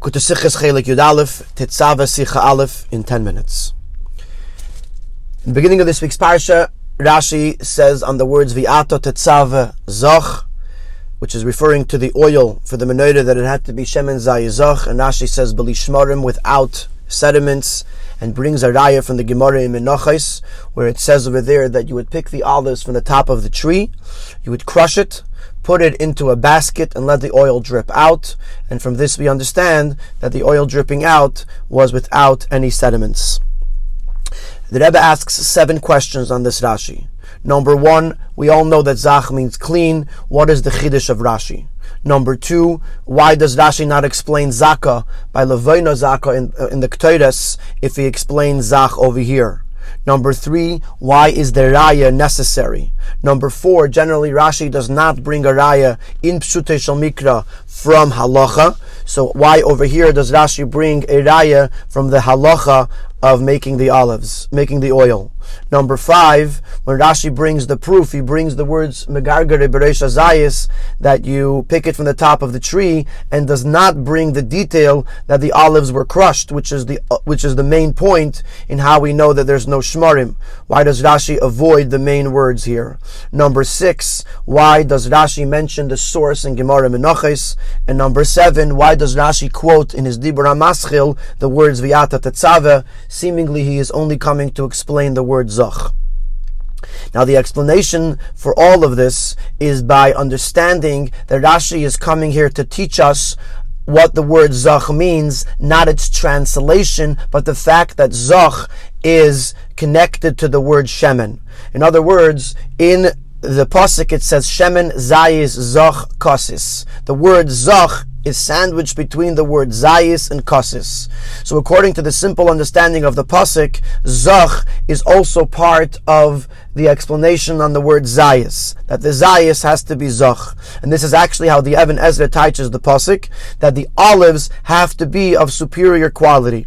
Kutasichas Chelek Yud Aleph, Tetzava Sicha Aleph in 10 minutes. In the beginning of this week's parsha, Rashi says on the words Vi'ato Tetzava Zoch, which is referring to the oil for the menorah that it had to be Shemen Zayis Zach, and Rashi says Belishmarim without sediments, and brings a raya from the Gemara in Menachos, where it says over there that you would pick the olives from the top of the tree, you would crush it, put it into a basket and let the oil drip out. And from this we understand that the oil dripping out was without any sediments. The Rebbe asks seven questions on this Rashi. Number one, we all know that Zach means clean. What is the Chiddush of Rashi? Number two, why does Rashi not explain Zaka by Levoina Zaka in, uh, in the Ketores if he explains Zach over here? Number three, why is the raya necessary? Number four, generally Rashi does not bring a raya in Pshute Mikra from halacha. So why over here does Rashi bring a raya from the halacha of making the olives, making the oil. Number five, when Rashi brings the proof, he brings the words Megargare that you pick it from the top of the tree, and does not bring the detail that the olives were crushed, which is the uh, which is the main point in how we know that there's no shmarim. Why does Rashi avoid the main words here? Number six, why does Rashi mention the source in Gemara Menachos? And number seven, why does Rashi quote in his Dibur Maschil the words Viata Tetzave? Seemingly he is only coming to explain the word Zach. Now, the explanation for all of this is by understanding that Rashi is coming here to teach us what the word Zach means, not its translation, but the fact that Zach is connected to the word Shemen. In other words, in the pasuk it says Shemen Zayis Zach Kasis. The word Zach is sandwiched between the word zayis and kasis. So according to the simple understanding of the pasuk, zach is also part of the explanation on the word zayis, that the zayis has to be zach. And this is actually how the Even Ezra teaches the pasuk, that the olives have to be of superior quality.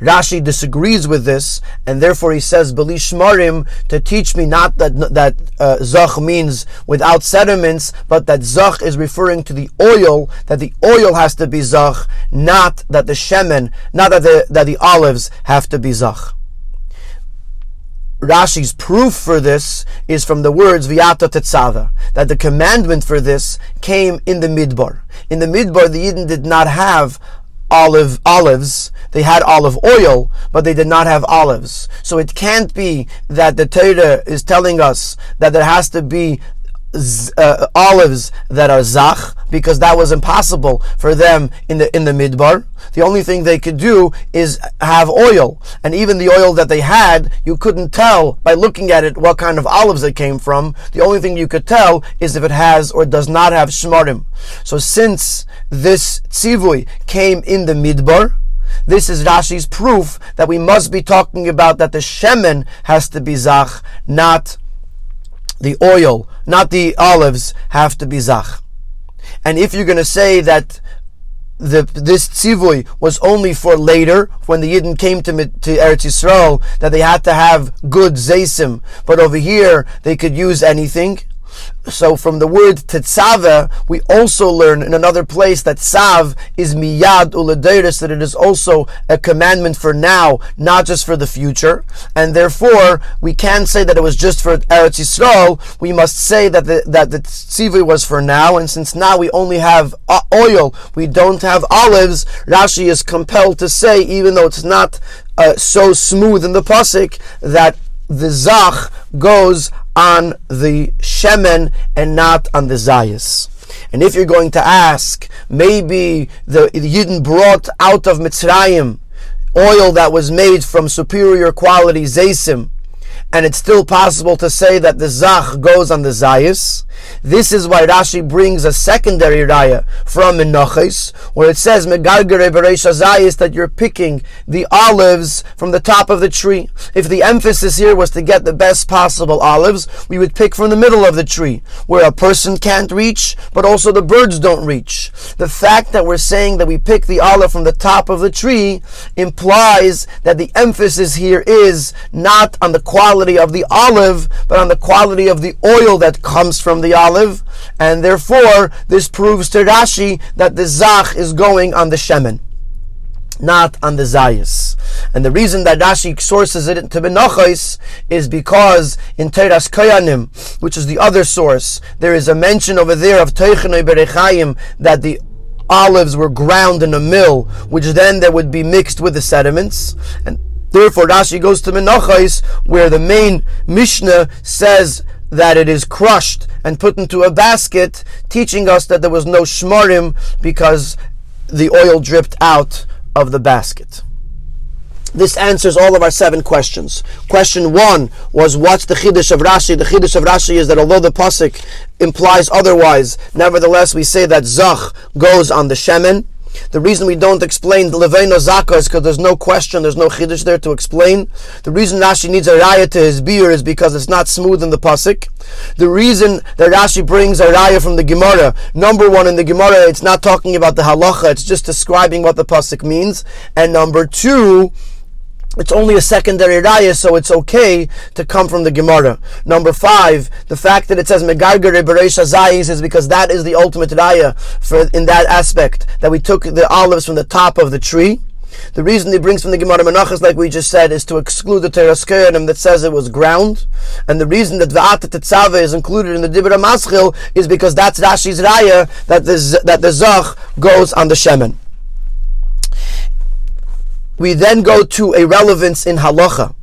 Rashi disagrees with this, and therefore he says, Belishmarim, to teach me not that, that uh, Zach means without sediments, but that Zach is referring to the oil, that the oil has to be Zach, not that the Shemen, not that the, that the olives have to be Zach. Rashi's proof for this is from the words Viata Tetzava, that the commandment for this came in the Midbar. In the Midbar, the Yidden did not have olive olives. They had olive oil, but they did not have olives. So it can't be that the Torah is telling us that there has to be uh, olives that are zach because that was impossible for them in the in the midbar. The only thing they could do is have oil, and even the oil that they had, you couldn't tell by looking at it what kind of olives it came from. The only thing you could tell is if it has or does not have shmarim. So since this tzivui came in the midbar. This is Rashi's proof that we must be talking about that the shemen has to be zach, not the oil, not the olives have to be zach. And if you're going to say that the, this tzivui was only for later, when the Yidden came to, to Eretz Yisrael, that they had to have good zaysim, but over here they could use anything, so from the word tetzave, we also learn in another place that sav is miyad uladeiris, that it is also a commandment for now, not just for the future. And therefore, we can't say that it was just for Eretz Yisrael. We must say that the, that the tzivui was for now. And since now we only have uh, oil, we don't have olives, Rashi is compelled to say, even though it's not uh, so smooth in the pasuk, that the zach goes on the shemen and not on the zayis. And if you're going to ask, maybe the, the Yidden brought out of Mitzrayim oil that was made from superior quality zaysim, and it's still possible to say that the zach goes on the zayis. This is why Rashi brings a secondary raya from Menachos, where it says Megargere that you're picking the olives from the top of the tree. If the emphasis here was to get the best possible olives, we would pick from the middle of the tree, where a person can't reach, but also the birds don't reach. The fact that we're saying that we pick the olive from the top of the tree implies that the emphasis here is not on the quality of the olive, but on the quality of the oil that comes from the the olive, and therefore this proves to Rashi that the zach is going on the shemen not on the zayis. And the reason that Rashi sources it into Menachos is because in Toras Kohanim, which is the other source, there is a mention over there of Teichenoi Berechayim that the olives were ground in a mill, which then there would be mixed with the sediments. And therefore Rashi goes to Menachos, where the main Mishnah says that it is crushed and put into a basket, teaching us that there was no shmarim because the oil dripped out of the basket. This answers all of our seven questions. Question one was what's the chiddush of Rashi? The chiddush of Rashi is that although the pasuk implies otherwise, nevertheless we say that zach goes on the shemen. The reason we don't explain the Leveno Zaka is because there's no question, there's no chiddush there to explain. The reason Rashi needs a raya to his beer is because it's not smooth in the pasuk. The reason that Rashi brings a raya from the Gemara, number one in the Gemara, it's not talking about the halacha, it's just describing what the pasuk means. And number two, it's only a secondary raya, so it's okay to come from the Gemara. Number five, the fact that it says Megargare Bereisha Zayis is because that is the ultimate raya for in that aspect that we took the olives from the top of the tree. The reason he brings from the Gemara Menachos, like we just said, is to exclude the Toras Kohanim that says it was ground. And the reason that Va'ata Tetzave is included in the Dibra Maschil is because that's Rashi's Raya that the, that the Zach goes on the Shemen. We then go to a relevance in halacha,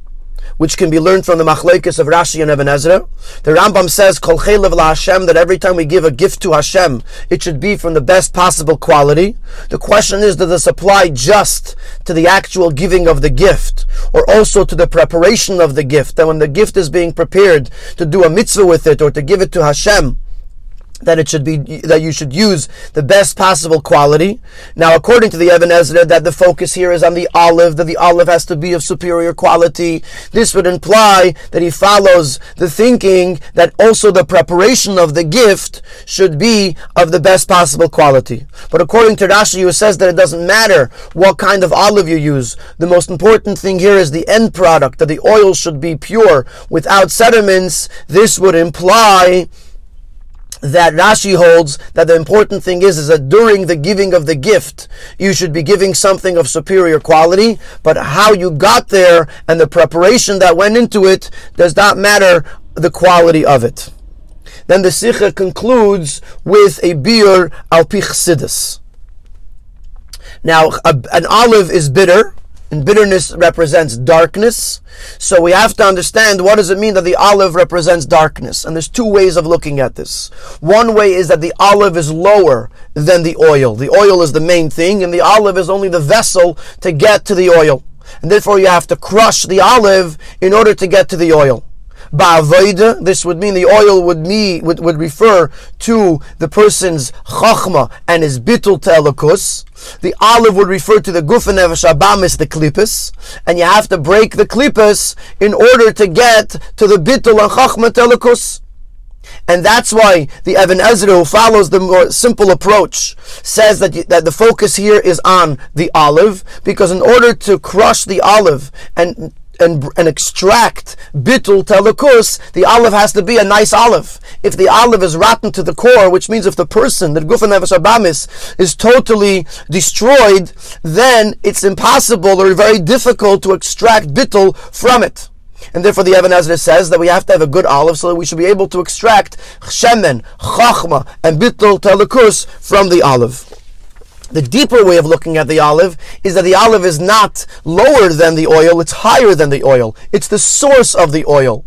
which can be learned from the machlekes of Rashi and Even Ezra. The Rambam says, Kol chelev Hashem, that every time we give a gift to Hashem, it should be from the best possible quality. The question is, does this apply just to the actual giving of the gift, or also to the preparation of the gift? That when the gift is being prepared to do a mitzvah with it, or to give it to Hashem, that it should be that you should use the best possible quality. Now, according to the Even Ezra, that the focus here is on the olive, that the olive has to be of superior quality. This would imply that he follows the thinking that also the preparation of the gift should be of the best possible quality. But according to Rashi, who says that it doesn't matter what kind of olive you use. The most important thing here is the end product, that the oil should be pure without sediments. This would imply that Rashi holds that the important thing is, is that during the giving of the gift, you should be giving something of superior quality, but how you got there and the preparation that went into it does not matter the quality of it. Then the Sicha concludes with a beer al sidus. Now, a, an olive is bitter, and bitterness represents darkness. So we have to understand what does it mean that the olive represents darkness. And there's two ways of looking at this. One way is that the olive is lower than the oil. The oil is the main thing, and the olive is only the vessel to get to the oil. And therefore you have to crush the olive in order to get to the oil. Ba'avoida, this would mean the oil would, me, would, would refer to the person's chachma and his bitul telekus. The olive would refer to the nefesh abamis, the klippus, and you have to break the klippus in order to get to the bitul and chachma telekus. And that's why the Even Ezra, who follows the more simple approach, says that, that the focus here is on the olive, because in order to crush the olive and and, and extract bitul telekus, the olive has to be a nice olive. If the olive is rotten to the core, which means if the person, the gufa abamis, is totally destroyed, then it's impossible or very difficult to extract bitul from it. And therefore the Even Ezra says that we have to have a good olive so that we should be able to extract shemen, chachma, and bitul telekus from the olive. The deeper way of looking at the olive is that the olive is not lower than the oil, it's higher than the oil. It's the source of the oil.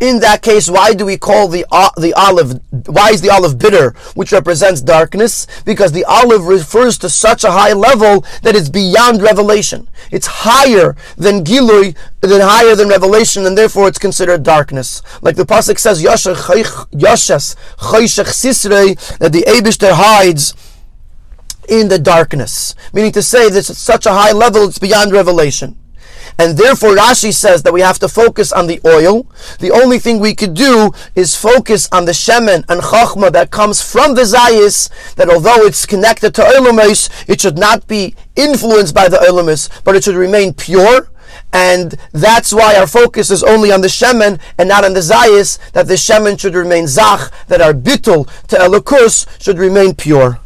In that case, why do we call the uh, the olive? Why is the olive bitter, which represents darkness? Because the olive refers to such a high level that it's beyond revelation. It's higher than gilui, than higher than revelation, and therefore it's considered darkness. Like the pasuk says, "Yashes sisrei," that the Eibushter hides in the darkness. Meaning to say this at such a high level, it's beyond revelation. And therefore Rashi says that we have to focus on the oil. The only thing we could do is focus on the shemen and chachma that comes from the zayis, that although it's connected to olamis, it should not be influenced by the olamis, but it should remain pure and that's why our focus is only on the shemen and not on the zayis, that the shemen should remain zach, that our bittul to elokus should remain pure.